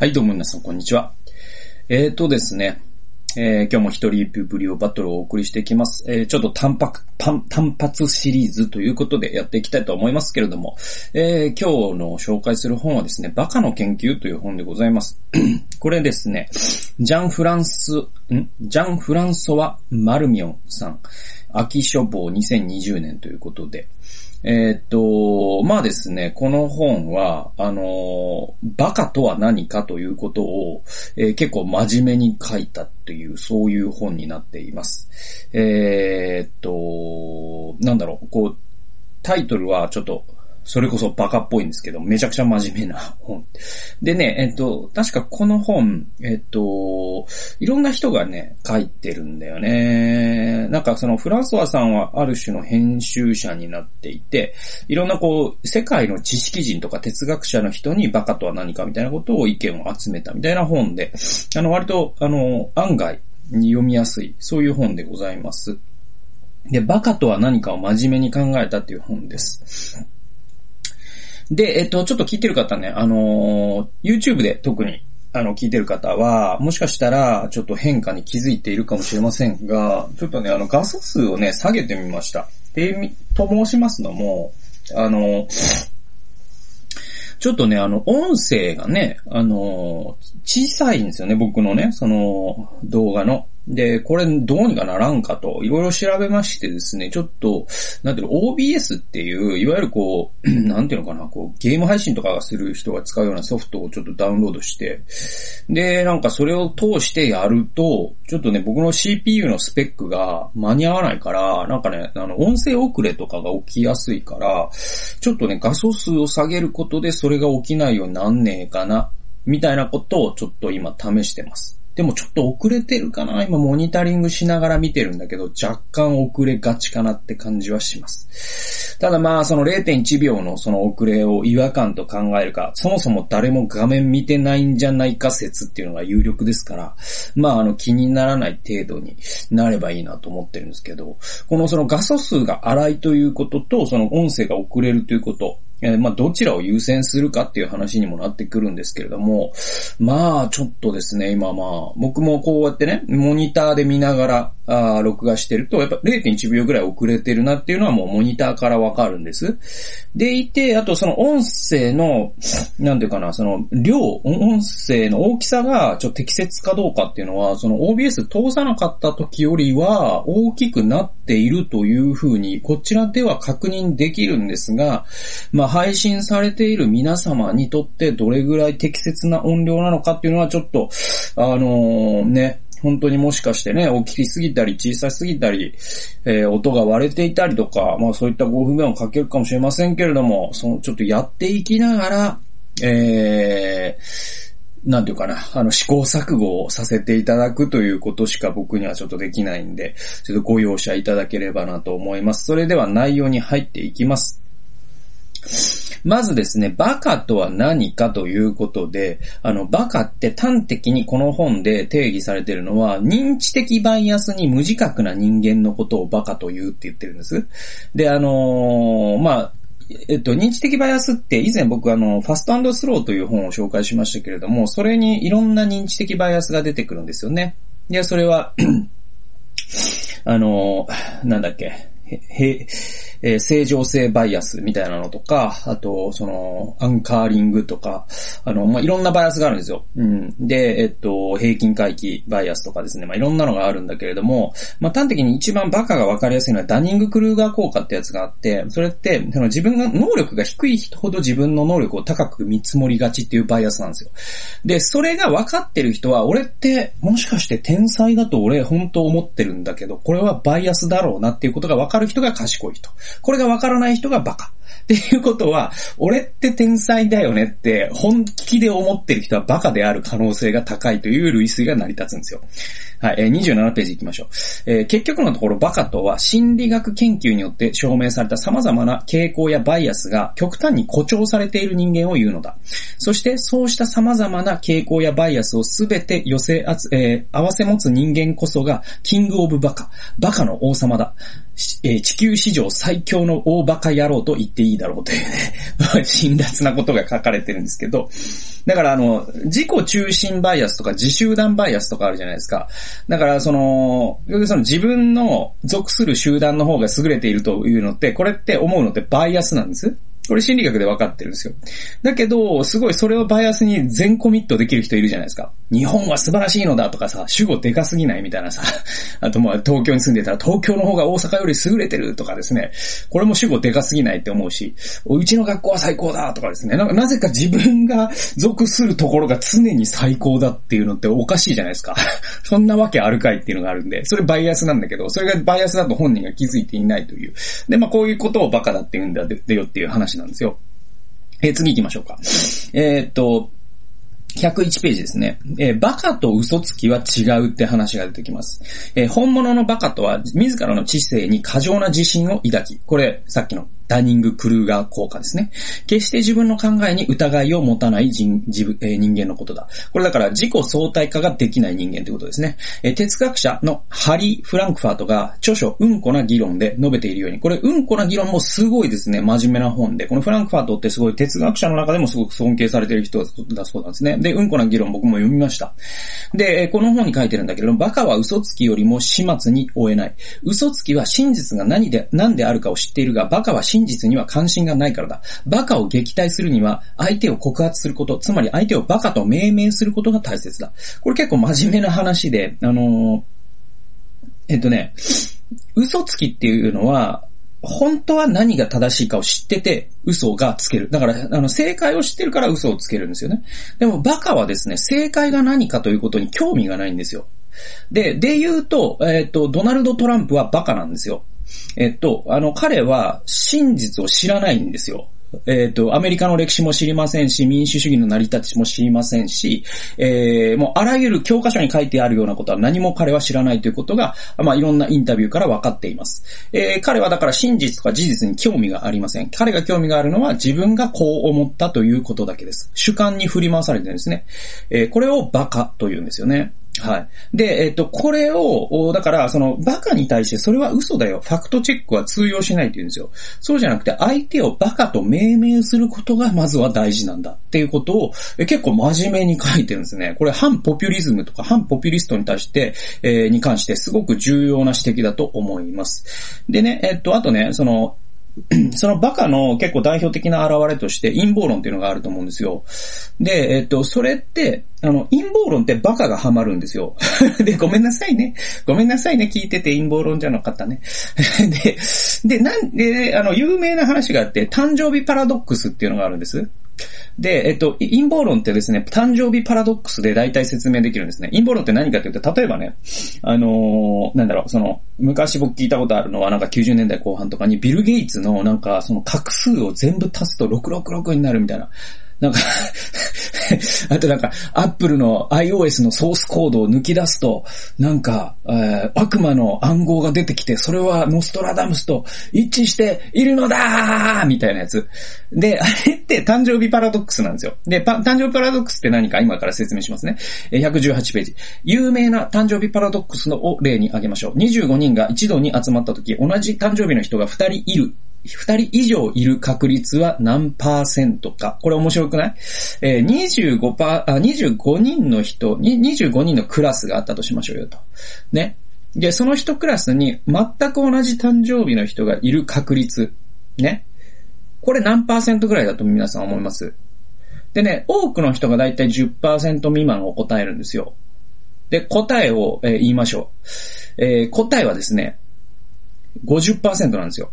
はい、どうも皆さん、こんにちは。えーとですね、えー今日も一人ピュープリオバトルをお送りしていきます。えーちょっと単発、単単発シリーズということでやっていきたいと思いますけれども、えー今日の紹介する本はですね、バカの研究という本でございます。これですね、ジャン・フランス、ん？ジャン・フランソワ・マルミョンさん、秋書房2020年ということで、えーっと、まあですね、この本は、あのバカとは何かということを、えー結構真面目に書いたという、そういう本になっています。えーっと、なんだろう、こう、タイトルはちょっと、それこそバカっぽいんですけど、めちゃくちゃ真面目な本。でね、えっと、確かこの本、えっと、いろんな人がね、書いてるんだよね。なんかそのフランソワさんはある種の編集者になっていて、いろんなこう、世界の知識人とか哲学者の人にバカとは何かみたいなことを意見を集めたみたいな本で、あの割と、あの、案外に読みやすい、そういう本でございます。で、バカとは何かを真面目に考えたっていう本です。で、えっと、ちょっと聞いてる方ね、あの YouTube で特に、あの、聞いてる方は、もしかしたら、ちょっと変化に気づいているかもしれませんが、ちょっとね、あの、画素数をね、下げてみました。で、と申しますのも、あの、ちょっとね、あの、音声がね、あの、小さいんですよね、僕のね、その、動画の。で、これどうにかならんかと、いろいろ調べましてですね、ちょっと、なんていうの、OBS っていう、いわゆるこう、なんていうのかな、こう、ゲーム配信とかがする人が使うようなソフトをちょっとダウンロードして、で、なんかそれを通してやると、ちょっとね、僕の CPU のスペックが間に合わないから、なんかね、あの、音声遅れとかが起きやすいから、ちょっとね、画素数を下げることでそれが起きないようになんねえかな、みたいなことをちょっと今試してます。でもちょっと遅れてるかな？今モニタリングしながら見てるんだけど、若干遅れがちかなって感じはします。ただまあ、その0.1秒のその遅れを違和感と考えるか、そもそも誰も画面見てないんじゃないか説っていうのが有力ですから、まあ、あの、気にならない程度になればいいなと思ってるんですけど、このその画素数が荒いということと、その音声が遅れるということ、えーまあ、どちらを優先するかっていう話にもなってくるんですけれども、まあ、ちょっとですね、今まあ、僕もこうやってね、モニターで見ながら、あー録画してると、やっぱ0.1秒ぐらい遅れてるなっていうのはもうモニターからわかるんです。でいて、あとその音声の、なんていうかな、その量、音声の大きさがちょっと適切かどうかっていうのは、その OBS 通さなかった時よりは大きくなっているというふうに、こちらでは確認できるんですが、まあ配信されている皆様にとってどれぐらい適切な音量なのかっていうのはちょっと、あのね、本当にもしかしてね、大きすぎたり小さすぎたり、えー音が割れていたりとか、まあそういったご不便をかけるかもしれませんけれども、そのちょっとやっていきながら、えーなんていうかな、あの試行錯誤をさせていただくということしか僕にはちょっとできないんで、ちょっとご容赦いただければなと思います。それでは内容に入っていきます。まずですね、バカとは何かということで、あの、バカって端的にこの本で定義されてるのは、認知的バイアスに無自覚な人間のことをバカと言うって言ってるんです。で、あのーまあ、えっと、認知的バイアスって以前僕あの、ファストスローという本を紹介しましたけれども、それにいろんな認知的バイアスが出てくるんですよね。で、それは、あの、なんだっけ、へ、へ、えー正常性バイアスみたいなのとか、あと、その、アンカーリングとか、あの、まあ、いろんなバイアスがあるんですよ。うん。で、えっと、平均回帰バイアスとかですね、まあ、いろんなのがあるんだけれども、まあ、端的に一番バカがわかりやすいのはダニング・クルーガー効果ってやつがあって、それって、その自分が、能力が低い人ほど自分の能力を高く見積もりがちっていうバイアスなんですよ。で、それが分かってる人は、俺って、もしかして天才だと俺本当思ってるんだけど、これはバイアスだろうなっていうことが分かる人が賢い人。これがわからない人がバカ。っていうことは、俺って天才だよねって本気で思ってる人はバカである可能性が高いという類推が成り立つんですよ。はい、えー27ページ行きましょう。えー結局のところバカとは心理学研究によって証明された様々な傾向やバイアスが極端に誇張されている人間を言うのだ。そしてそうした様々な傾向やバイアスをすべて寄せあつ、えー合わせ持つ人間こそがキングオブバカ、バカの王様だ。えー地球史上最強の大バカ野郎と言ってっていいだろうというね、辛辣なことが書かれてるんですけど、だからあの、自己中心バイアスとか自集団バイアスとかあるじゃないですか。だからその、その自分の属する集団の方が優れているというのって、これって思うのってバイアスなんです。これ心理学で分かってるんですよ。だけど、すごいそれをバイアスに全コミットできる人いるじゃないですか。日本は素晴らしいのだとかさ、主語でかすぎないみたいなさ、あとまあ東京に住んでたら東京の方が大阪より優れてるとかですね。これも主語でかすぎないって思うし、うちの学校は最高だとかですね。なんかなぜか自分が属するところが常に最高だっていうのっておかしいじゃないですか。そんなわけあるかいっていうのがあるんで、それバイアスなんだけど、それがバイアスだと本人が気づいていないという。で、まあこういうことをバカだって言うんだよっていう話なんですよ。えー、次行きましょうか。えー、っと、101ページですね。えー、バカと嘘つきは違うって話が出てきます。えー、本物のバカとは、自らの知性に過剰な自信を抱き、これ、さっきのダニング・クルーガー効果ですね。決して自分の考えに疑いを持たない人自分、えー、人間のことだ。これだから自己相対化ができない人間ということですね。えー、哲学者のハリー・フランクファートが著書うんこな議論で述べているように、これうんこな議論もすごいですね、真面目な本で、このフランクファートってすごい哲学者の中でもすごく尊敬されている人だそうなんですね。で、うんこな議論僕も読みました。で、この本に書いてるんだけれども、バカは嘘つきよりも始末に追えない。嘘つきは真実が何で、何であるかを知っているが、バカは真真実には関心がないからだ。バカを撃退するには、相手を告発すること、つまり相手をバカと命名することが大切だ。これ結構真面目な話で、あの、えっとね、嘘つきっていうのは、本当は何が正しいかを知ってて、嘘がつける。だから、あの、正解を知ってるから嘘をつけるんですよね。でも、バカはですね、正解が何かということに興味がないんですよ。で、で言うと、えっ、と、ドナルド・トランプはバカなんですよ。えっと、あの、彼は真実を知らないんですよ。えっ、と、アメリカの歴史も知りませんし、民主主義の成り立ちも知りませんし、えー、もうあらゆる教科書に書いてあるようなことは何も彼は知らないということが、まあいろんなインタビューから分かっています。えー、彼はだから真実とか事実に興味がありません。彼が興味があるのは自分がこう思ったということだけです。主観に振り回されてるんですね。えー、これをバカと言うんですよね。はい。で、えっと、これを、だから、その、バカに対して、それは嘘だよ。ファクトチェックは通用しないって言うんですよ。そうじゃなくて、相手をバカと命名することが、まずは大事なんだっていうことを、え結構真面目に書いてるんですね。これ、反ポピュリズムとか、反ポピュリストに対して、えー、に関して、すごく重要な指摘だと思います。でね、えっと、あとね、その、そのバカの結構代表的な現れとして陰謀論っていうのがあると思うんですよ。で、えっと、それって、あの、陰謀論ってバカがハマるんですよ。で、ごめんなさいね。ごめんなさいね。聞いてて陰謀論じゃなかったね。で、で、なんで、あの、有名な話があって、誕生日パラドックスっていうのがあるんです。で、えっと、陰謀論ってですね、誕生日パラドックスで大体説明できるんですね。陰謀論って何かというと、例えばね、あのー、なんだろう、その、昔僕聞いたことあるのは、なんか90年代後半とかにビル・ゲイツのなんか、その画数を全部足すと666になるみたいな。なんか あとなんか、アップルの iOS のソースコードを抜き出すと、なんか、えー、悪魔の暗号が出てきて、それはノストラダムスと一致しているのだーみたいなやつ。で、あれって誕生日パラドックスなんですよ。で、誕生日パラドックスって何か今から説明しますね。118ページ。有名な誕生日パラドックスのを例に挙げましょう。25人が一度に集まった時、同じ誕生日の人が2人いる二人以上いる確率は何パーセントか。これ面白くない？えー、25パー、あ、25人の人、25人のクラスがあったとしましょうよと。ね。で、その一クラスに全く同じ誕生日の人がいる確率。ね。これ何パーセントぐらいだと皆さん思います？でね、多くの人がだいたい10%未満を答えるんですよ。で、答えを、えー、言いましょう。えー、答えはですね、50%なんですよ。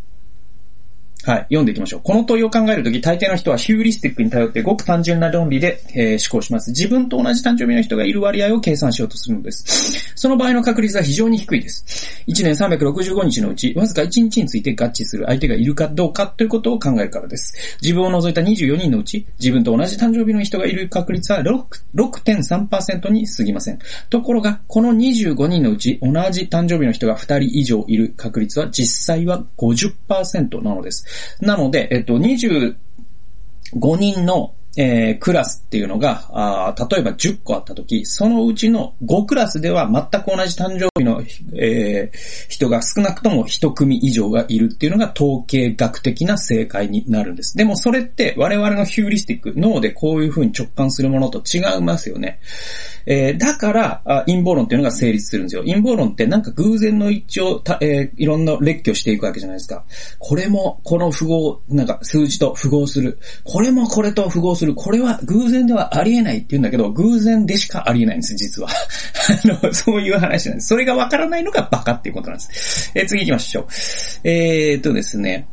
はい。読んでいきましょう。この問いを考えるとき、大抵の人はヒューリスティックに頼ってごく単純な論理で、えー、思考します。自分と同じ誕生日の人がいる割合を計算しようとするのです。その場合の確率は非常に低いです。1年365日のうち、わずか1日について合致する相手がいるかどうかということを考えるからです。自分を除いた24人のうち、自分と同じ誕生日の人がいる確率は6.3%に過ぎません。ところが、この25人のうち、同じ誕生日の人が2人以上いる確率は実際は50%なのです。なので、えっと、25人のえー、クラスっていうのが、あ例えば10個あったとき、そのうちの5クラスでは全く同じ誕生日の、えー、人が少なくとも1組以上がいるっていうのが統計学的な正解になるんです。でもそれって我々のヒューリスティック、脳でこういう風に直感するものと違いますよね。えー、だから、陰謀論っていうのが成立するんですよ。陰謀論ってなんか偶然の一致をえー、いろんな列挙していくわけじゃないですか。これもこの符号、なんか数字と符合する。これもこれと符合する。これは偶然ではありえないって言うんだけど、偶然でしかありえないんです、実は。あの、そういう話なんです。それがわからないのがバカっていうことなんです。えー、次行きましょう。えー、っとですね。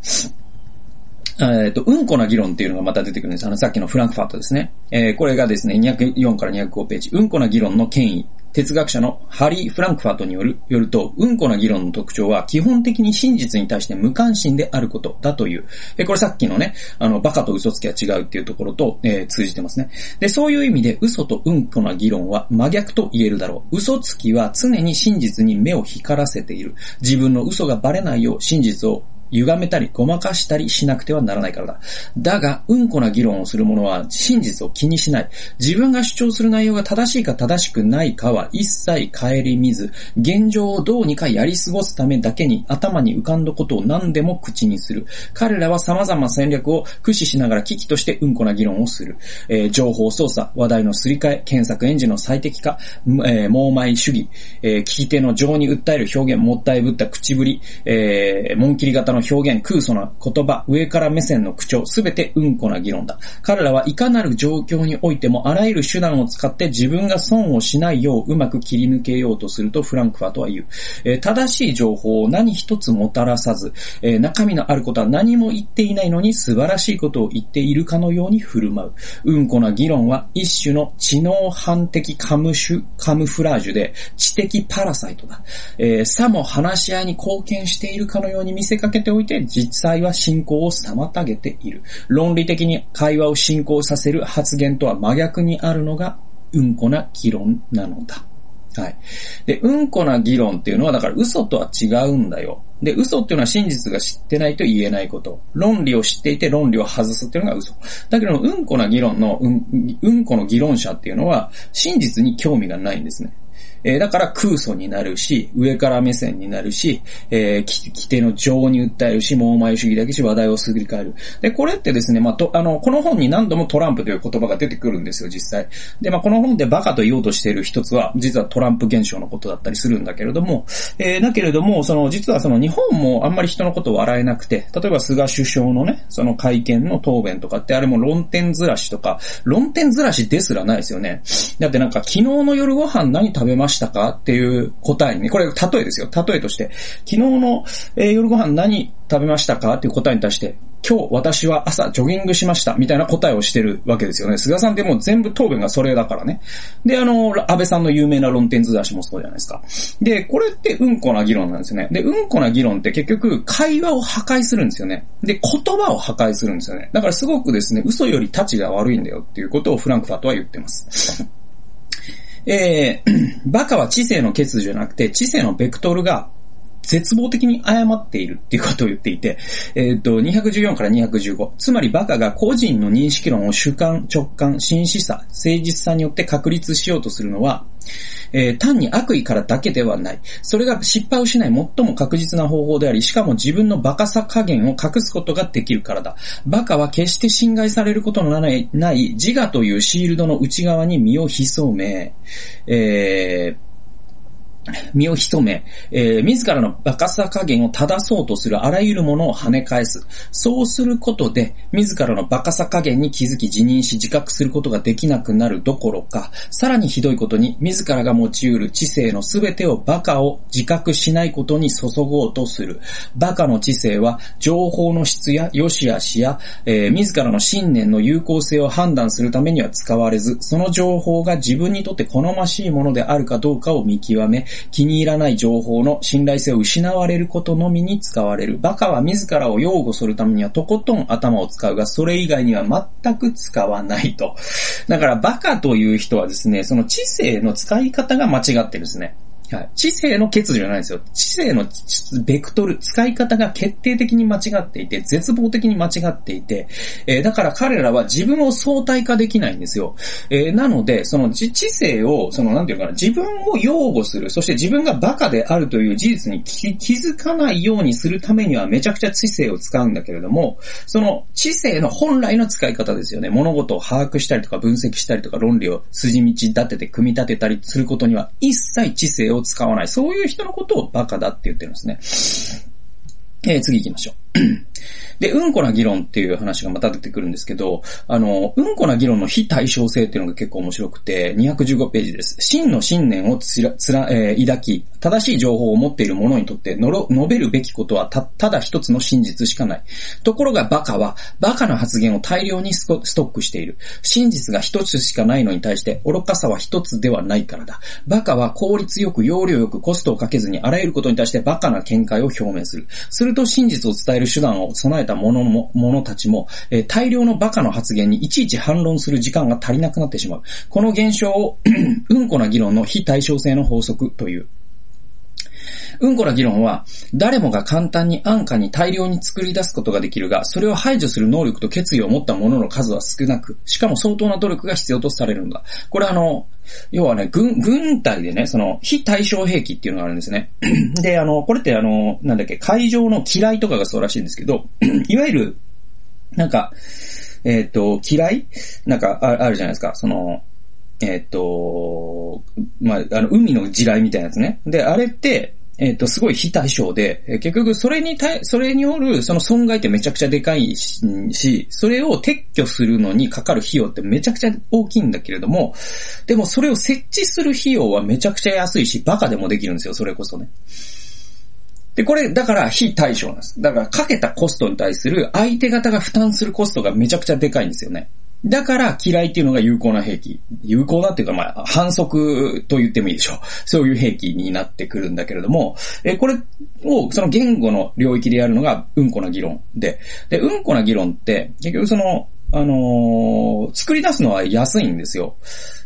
えっと、うんこな議論っていうのがまた出てくるんです。あの、さっきのフランクファートですね。えー、これがですね、204から205ページ。うんこな議論の権威。哲学者のハリー・フランクファートによる、よると、うんこな議論の特徴は基本的に真実に対して無関心であることだという。え、これさっきのね、あの、バカと嘘つきは違うっていうところと、えー、通じてますね。で、そういう意味で嘘とうんこな議論は真逆と言えるだろう。嘘つきは常に真実に目を光らせている。自分の嘘がバレないよう真実を歪めたりごまかしたりしなくてはならないからだ。だが、うんこな議論をする者は真実を気にしない。自分が主張する内容が正しいか正しくないかは一切顧みず、現状をどうにかやり過ごすためだけに頭に浮かんだことを何でも口にする。彼らは様々戦略を駆使しながら危機としてうんこな議論をする。えー、情報操作、話題のすり替え、検索エンジンの最適化、えー、盲前主義、えー、聞き手の情に訴える表現、もったいぶった口ぶり、えー、紋切り型の表現、空想な言葉、上から目線の口調、すべてうんこな議論だ。彼らはいかなる状況においてもあらゆる手段を使って自分が損をしないよううまく切り抜けようとするとフランクファートは言う。えー、正しい情報を何一つもたらさず、えー、中身のあることは何も言っていないのに素晴らしいことを言っているかのように振る舞う。うんこな議論は一種の知能反的カムシュ、カムフラージュで知的パラサイトだ。えー、さも話し合いに貢献しているかのように見せかけておいて実際は進行を妨げている。論理的に会話を進行させる発言とは真逆にあるのが、うんこな議論なのだ。はい。で、うんこな議論っていうのは、だから嘘とは違うんだよ。で、嘘っていうのは真実が知ってないと言えないこと。論理を知っていて論理を外すっていうのが嘘。だけど、うんこな議論の、うん、うんこの議論者っていうのは、真実に興味がないんですね。えー、だから空想になるし、上から目線になるし、えー、規定の情に訴えるし、猛前主義だけし、話題をすり替える。で、これってですね、まあ、と、あの、この本に何度もトランプという言葉が出てくるんですよ、実際。で、まあ、この本でバカと言おうとしている一つは、実はトランプ現象のことだったりするんだけれども、えー、だけれども、その、実はその日本もあんまり人のことを笑えなくて、例えば菅首相のね、その会見の答弁とかって、あれも論点ずらしとか、論点ずらしですらないですよね。だってなんか、昨日の夜ご飯何食食べましたか？っていう答えに、これ例えですよ。例えとして、昨日の、えー、夜ご飯何食べましたか？っていう答えに対して、今日私は朝ジョギングしましたみたいな答えをしてるわけですよね。菅さんってもう全部答弁がそれだからね。で、あの、安倍さんの有名な論点図出しもそうじゃないですか。で、これってうんこな議論なんですよね。で、うんこな議論って結局会話を破壊するんですよね。で、言葉を破壊するんですよね。だからすごくですね、嘘より立ちが悪いんだよっていうことをフランクファートは言ってます。えー、バカは知性の欠如じゃなくて、知性のベクトルが絶望的に誤っているっていうことを言っていて、えっ、ー、と、214から215。つまりバカが個人の認識論を主観、直感、真摯さ、誠実さによって確立しようとするのは、えー、単に悪意からだけではない。それが失敗をしない最も確実な方法であり、しかも自分のバカさ加減を隠すことができるからだ。バカは決して侵害されることのない自我というシールドの内側に身を潜め、えー身を潜め、えー、自らのバカさ加減を正そうとするあらゆるものを跳ね返す。そうすることで、自らのバカさ加減に気づき自認し自覚することができなくなるどころか、さらにひどいことに、自らが持ち得る知性のすべてをバカを自覚しないことに注ごうとする。バカの知性は、情報の質や良し悪しや、えー、自らの信念の有効性を判断するためには使われず、その情報が自分にとって好ましいものであるかどうかを見極め、気に入らない情報の信頼性を失われることのみに使われる。バカは自らを擁護するためにはとことん頭を使うが、それ以外には全く使わないと。だからバカという人はですね、その知性の使い方が間違ってるんですね。はい。知性の欠如じゃないんですよ。知性のベクトル、使い方が決定的に間違っていて、絶望的に間違っていて、えー、だから彼らは自分を相対化できないんですよ。えー、なので、その知性を、その、なんていうかな、自分を擁護する、そして自分がバカであるという事実に気づかないようにするためにはめちゃくちゃ知性を使うんだけれども、その知性の本来の使い方ですよね。物事を把握したりとか分析したりとか論理を筋道立てて組み立てたりすることには一切知性を使わない。そういう人のことをバカだって言ってるんですね。えー、次行きましょう。で、うんこな議論っていう話がまた出てくるんですけど、あの、うんこな議論の非対称性っていうのが結構面白くて、215ページです。真の信念をつら、つら、えー、抱き、正しい情報を持っている者にとってのろ、述べるべきことはた、ただ一つの真実しかない。ところがバカは、バカな発言を大量にストックしている。真実が一つしかないのに対して、愚かさは一つではないからだ。バカは効率よく、容量よく、コストをかけずに、あらゆることに対してバカな見解を表明する。すると真実を伝える手段を備えたた者も、者たちも、えー、大量のバカの発言にいちいち反論する時間が足りなくなってしまう。この現象をうんこな議論の非対称性の法則という。うんこな議論は、誰もが簡単に安価に大量に作り出すことができるが、それを排除する能力と決意を持った者の数は少なく、しかも相当な努力が必要とされるんだ。これあの、要はね、軍、軍隊でね、その、非対称兵器っていうのがあるんですね。で、あの、これってあの、なんだっけ、海上の嫌いとかがそうらしいんですけど、いわゆる、なんか、えっ、ー、と、嫌いなんかあ、あるじゃないですか。その、えっ、ー、と、まあ、あの、海の地雷みたいなやつね。で、あれって、えっ、ー、と、すごい非対称で、えー、結局それに対、それによるその損害ってめちゃくちゃでかいし、それを撤去するのにかかる費用ってめちゃくちゃ大きいんだけれども、でもそれを設置する費用はめちゃくちゃ安いし、バカでもできるんですよ、それこそね。で、これ、だから非対称なんです。だからかけたコストに対する相手方が負担するコストがめちゃくちゃでかいんですよね。だから嫌いっていうのが有効な兵器。有効だっていうかまあ反則と言ってもいいでしょう。そういう兵器になってくるんだけれども、え、これをその言語の領域でやるのがうんこな議論で、で、うんこな議論って結局その、あのー、作り出すのは安いんですよ。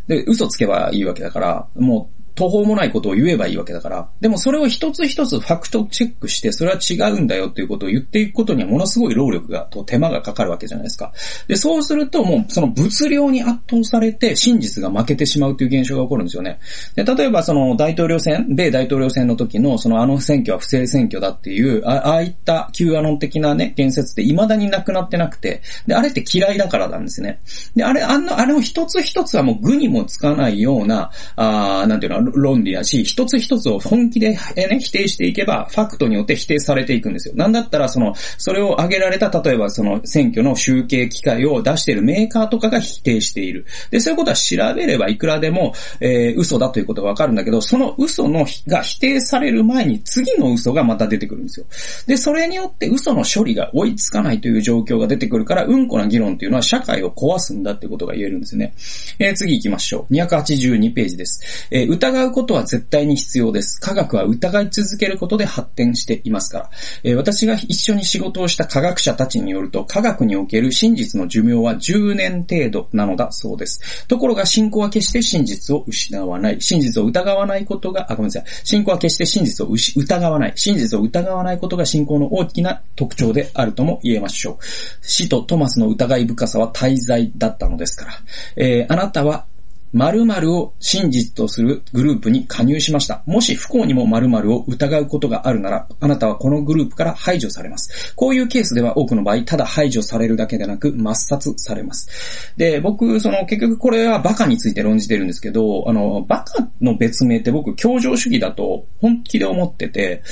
で、嘘つけばいいわけだから、もう途方もないことを言えばいいわけだから。でもそれを一つ一つファクトチェックして、それは違うんだよっていうことを言っていくことにはものすごい労力が、と手間がかかるわけじゃないですか。で、そうするともうその物量に圧倒されて真実が負けてしまうという現象が起こるんですよね。で、例えばその大統領選、米大統領選の時のそのあの選挙は不正選挙だっていう、ああいった Q アノン的なね、言説って未だになくなってなくて、で、あれって嫌いだからなんですね。で、あれ、あの、あれを一つ一つはもう具にもつかないような、あなんていうの、論理だし、一つ一つを本気で、ね、否定していけば、ファクトによって否定されていくんですよ。なんだったら、その、それを挙げられた、例えばその選挙の集計機会を出しているメーカーとかが否定している。で、そういうことは調べればいくらでも、えー、嘘だということがわかるんだけど、その嘘の、が否定される前に次の嘘がまた出てくるんですよ。で、それによって嘘の処理が追いつかないという状況が出てくるから、うんこな議論っていうのは社会を壊すんだってことが言えるんですね。えー、次行きましょう。282ページです。えー、疑うことは絶対に必要です。科学は疑い続けることで発展していますから。えー、私が一緒に仕事をした科学者たちによると、科学における真実の寿命は10年程度なのだそうです。ところが信仰は決して真実を失わない。真実を疑わないことが、あ、ごめんなさい。信仰は決して真実を疑わない。真実を疑わないことが信仰の大きな特徴であるとも言えましょう。死とトマスの疑い深さは滞在だったのですから。えー、あなたは〇〇を真実とするグループに加入しました。もし不幸にも〇〇を疑うことがあるなら、あなたはこのグループから排除されます。こういうケースでは多くの場合、ただ排除されるだけでなく、抹殺されます。で、僕、その結局これはバカについて論じてるんですけど、あの、バカの別名って僕、協情主義だと本気で思ってて、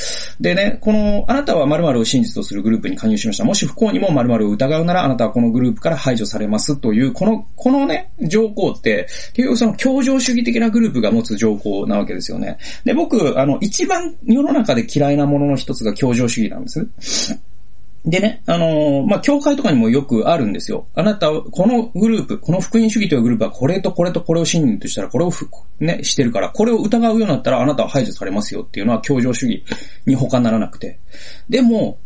でね、この、あなたは〇〇を真実とするグループに加入しました。もし不幸にも〇〇を疑うなら、あなたはこのグループから排除されますという、この、このね、条項って、結局その協情主義的なグループが持つ情報なわけですよね。で、僕、あの、一番世の中で嫌いなものの一つが協情主義なんです。でね、あのー、まあ、教会とかにもよくあるんですよ。あなたは、このグループ、この福音主義というグループはこれとこれとこれを信任としたら、これをね、してるから、これを疑うようになったらあなたは排除されますよっていうのは協情主義に他ならなくて。でも、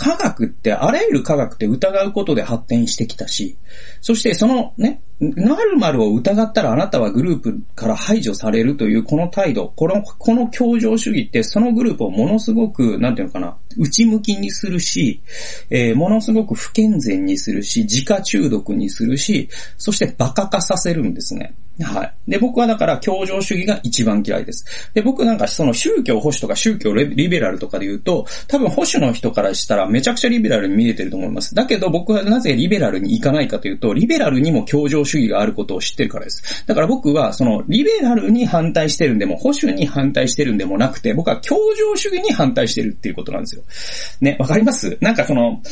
科学ってあらゆる科学って疑うことで発展してきたし、そしてそのね、〇〇を疑ったらあなたはグループから排除されるというこの態度、この、この協情主義ってそのグループをものすごく、なんていうのかな、内向きにするし、えー、ものすごく不健全にするし、自家中毒にするし、そして馬鹿化させるんですね。はい。で、僕はだから協情主義が一番嫌いです。で、僕なんかその宗教保守とか宗教リベラルとかで言うと、多分保守の人からしたらめちゃくちゃリベラルに見えてると思います。だけど僕はなぜリベラルに行かないかというと、リベラルにも協情主義があることを知ってるからです。だから僕はそのリベラルに反対してるんでも、保守に反対してるんでもなくて、僕は協情主義に反対してるっていうことなんですよ。ね、わかります？なんかその、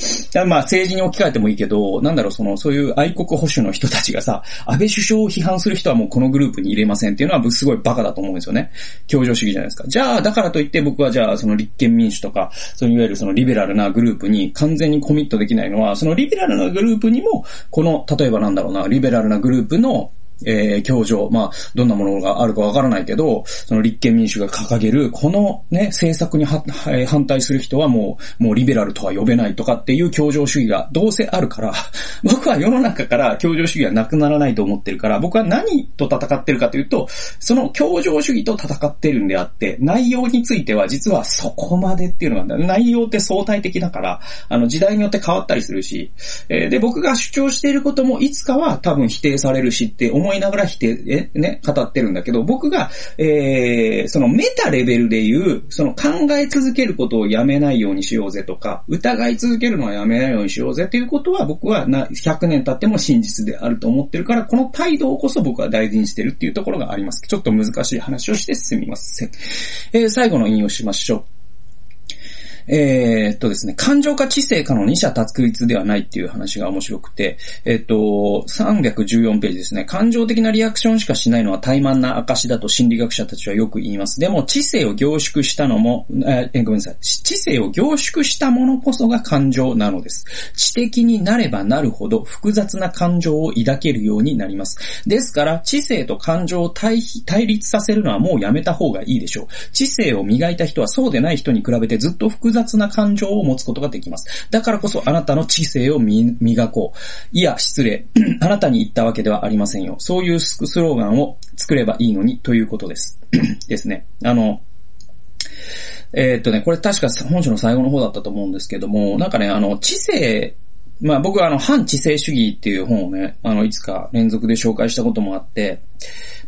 まあ政治に置き換えてもいいけど、なんだろう、その、そういう愛国保守の人たちがさ、安倍首相を批判する人はもうこのグループに入れませんっていうのはすごいバカだと思うんですよね。協情主義じゃないですか。じゃあ、だからといって僕はじゃあ、その立憲民主とか、そのいわゆるそのリベラルなグループに完全にコミットできないのは、そのリベラルなグループにも、この、例えばなんだろうな、リベラルなグループのえー、教条、まあ、どんなものがあるかわからないけど、その立憲民主が掲げる、このね、政策に反対する人はもう、もうリベラルとは呼べないとかっていう教条主義がどうせあるから、僕は世の中から教条主義はなくならないと思ってるから、僕は何と戦ってるかというと、その教条主義と戦ってるんであって、内容については実はそこまでっていうのが、内容って相対的だから、あの時代によって変わったりするし、えー、で、僕が主張していることもいつかは多分否定されるしって思思いながら否定、え、ね、語ってるんだけど、僕が、えー、そのメタレベルで言う、その考え続けることをやめないようにしようぜとか、疑い続けるのはやめないようにしようぜっていうことは僕はな100年経っても真実であると思ってるから、この態度をこそ僕は大事にしてるっていうところがあります。ちょっと難しい話をしてすみません。えー、最後の引用しましょう。えー、っとですね、感情か知性かの二者択一ではないっていう話が面白くて、えー、っと、314ページですね。感情的なリアクションしかしないのは怠慢な証だと心理学者たちはよく言います。でも、知性を凝縮したのも、えー、ごめんなさい。知性を凝縮したものこそが感情なのです。知的になればなるほど複雑な感情を抱けるようになります。ですから、知性と感情を対比対立させるのはもうやめた方がいいでしょう。知性を磨いた人はそうでない人に比べてずっと複雑雑な感情を持つことができます。だからこそあなたの知性を磨こう。いや、失礼。あなたに言ったわけではありませんよ。そういうスローガンを作ればいいのにということです。ですね。あの、えー、っとね、これ確か本書の最後の方だったと思うんですけども、なんかね、あの、知性まあ僕はあの、反知性主義っていう本をね、あの、いつか連続で紹介したこともあって、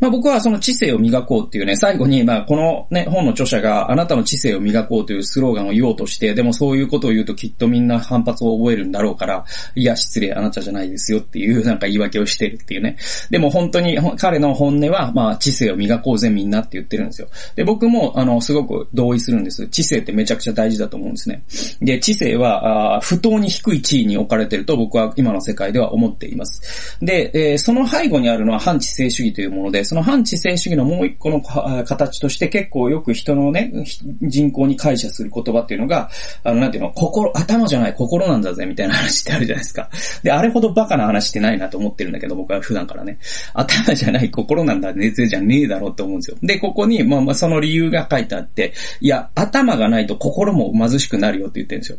まあ僕はその知性を磨こうっていうね、最後に、まあこのね、本の著者があなたの知性を磨こうというスローガンを言おうとして、でもそういうことを言うときっとみんな反発を覚えるんだろうから、いや、失礼、あなたじゃないですよっていうなんか言い訳をしてるっていうね。でも本当に彼の本音は、まあ知性を磨こうぜみんなって言ってるんですよ。で、僕もあの、すごく同意するんです。知性ってめちゃくちゃ大事だと思うんですね。で、知性は、あ不当に低い地位に置かれてると僕は今の世界では思っています。で、えー、その背後にあるのは反知性主義というもので、その反知性主義のもう一個の形として結構よく人のね、人口に解釈する言葉っていうのが、あの、なんていうの、心、頭じゃない心なんだぜみたいな話ってあるじゃないですか。で、あれほどバカな話ってないなと思ってるんだけど、僕は普段からね。頭じゃない心なんだ、熱じゃねえだろうって思うんですよ。で、ここに、まあまあその理由が書いてあって、いや、頭がないと心も貧しくなるよって言ってるんですよ。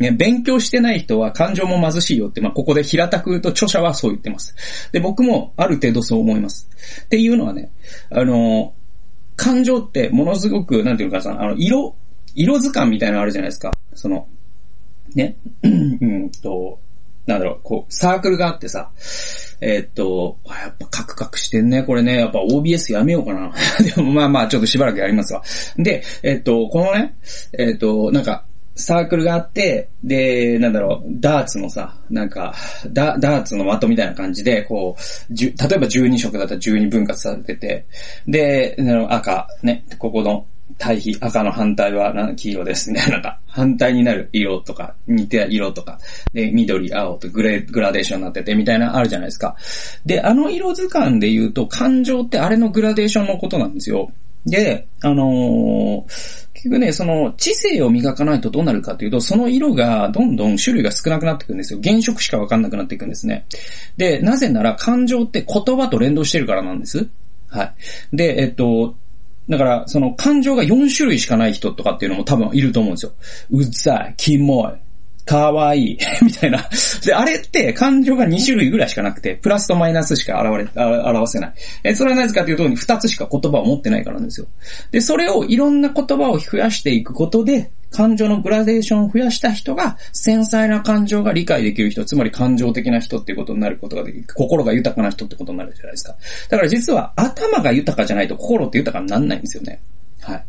ね、勉強してない人は感情も貧しいよって、まあ、ここで平たく言うと著者はそう言ってます。で、僕もある程度そう思います。っていうのはね、あの、感情ってものすごく、なんていうかさ、あの、色、色図鑑みたいなのあるじゃないですか。その、ね、うんと、なんだろう、こう、サークルがあってさ、えー、っと、やっぱカクカクしてんね、これね。やっぱ OBS やめようかな。でもまあまあ、ちょっとしばらくやりますわ。で、えー、っと、このね、えー、っと、なんか、サークルがあって、で、なんだろう、ダーツのさ、なんか、ダダーツの的みたいな感じで、こう、例えば12色だったら12分割されてて、で、赤、ね、ここの対比、赤の反対は黄色ですみたいな、んか、反対になる色とか、似て色とか、で、緑、青とグレーグラデーションになっててみたいなあるじゃないですか。で、あの色図鑑で言うと、感情ってあれのグラデーションのことなんですよ。で、あのー結局ね、その知性を磨かないとどうなるかというと、その色がどんどん種類が少なくなっていくんですよ。原色しかわかんなくなっていくんですね。で、なぜなら感情って言葉と連動してるからなんです。はい。で、えっと、だから、その感情が4種類しかない人とかっていうのも多分いると思うんですよ。うざい、キモい、かわいい、みたいな。で、あれって感情が2種類ぐらいしかなくて、プラスとマイナスしか現れ、表せない。え、それはなぜかというと、2つしか言葉を持ってないからなんですよ。で、それをいろんな言葉を増やしていくことで、感情のグラデーションを増やした人が、繊細な感情が理解できる人、つまり感情的な人っていうことになることができる。心が豊かな人ってことになるじゃないですか。だから実は頭が豊かじゃないと心って豊かにならないんですよね。はい。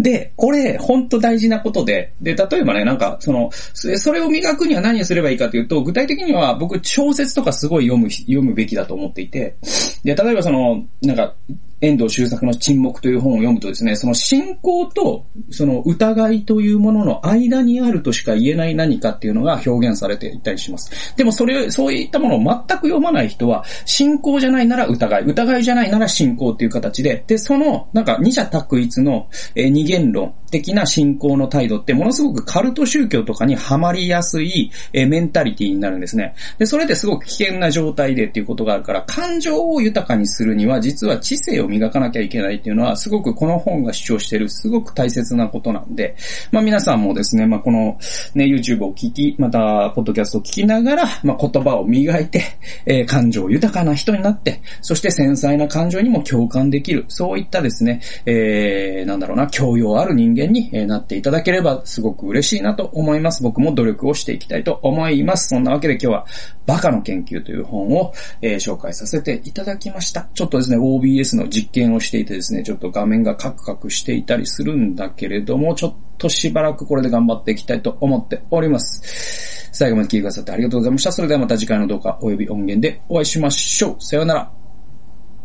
で、これ、ほんと大事なことで、で、例えばね、なんか、その、それを磨くには何をすればいいかというと、具体的には僕、小説とかすごい読む、読むべきだと思っていて、で、例えばその、なんか、遠藤周作の沈黙という本を読むとですね、その信仰とその疑いというものの間にあるとしか言えない何かっていうのが表現されていたりします。でもそれ、そういったものを全く読まない人は、信仰じゃないなら疑い、疑いじゃないなら信仰っていう形で、で、その、なんか二者択一の、え、二元論的な信仰の態度ってものすごくカルト宗教とかにはまりやすい、え、メンタリティになるんですね。で、それですごく危険な状態でっていうことがあるから、感情を豊かにするには実は知性を磨かなきゃいけないっていうのは、すごくこの本が主張している、すごく大切なことなんで、まあ皆さんもですね、まあこのね、YouTube を聞き、また、ポッドキャストを聞きながら、まあ言葉を磨いて、えー、感情豊かな人になって、そして繊細な感情にも共感できる、そういったですね、えー、なんだろうな、教養ある人間間になっていただければ、すごく嬉しいなと思います。僕も努力をしていきたいと思います。そんなわけで今日は、バカの研究という本を、えー、紹介させていただきました。ちょっとですね、OBS の実験をしていてですね、ちょっと画面がカクカクしていたりするんだけれども、ちょっとしばらくこれで頑張っていきたいと思っております。最後まで聞いてくださってありがとうございました。それではまた次回の動画及び音源でお会いしましょう。さようなら。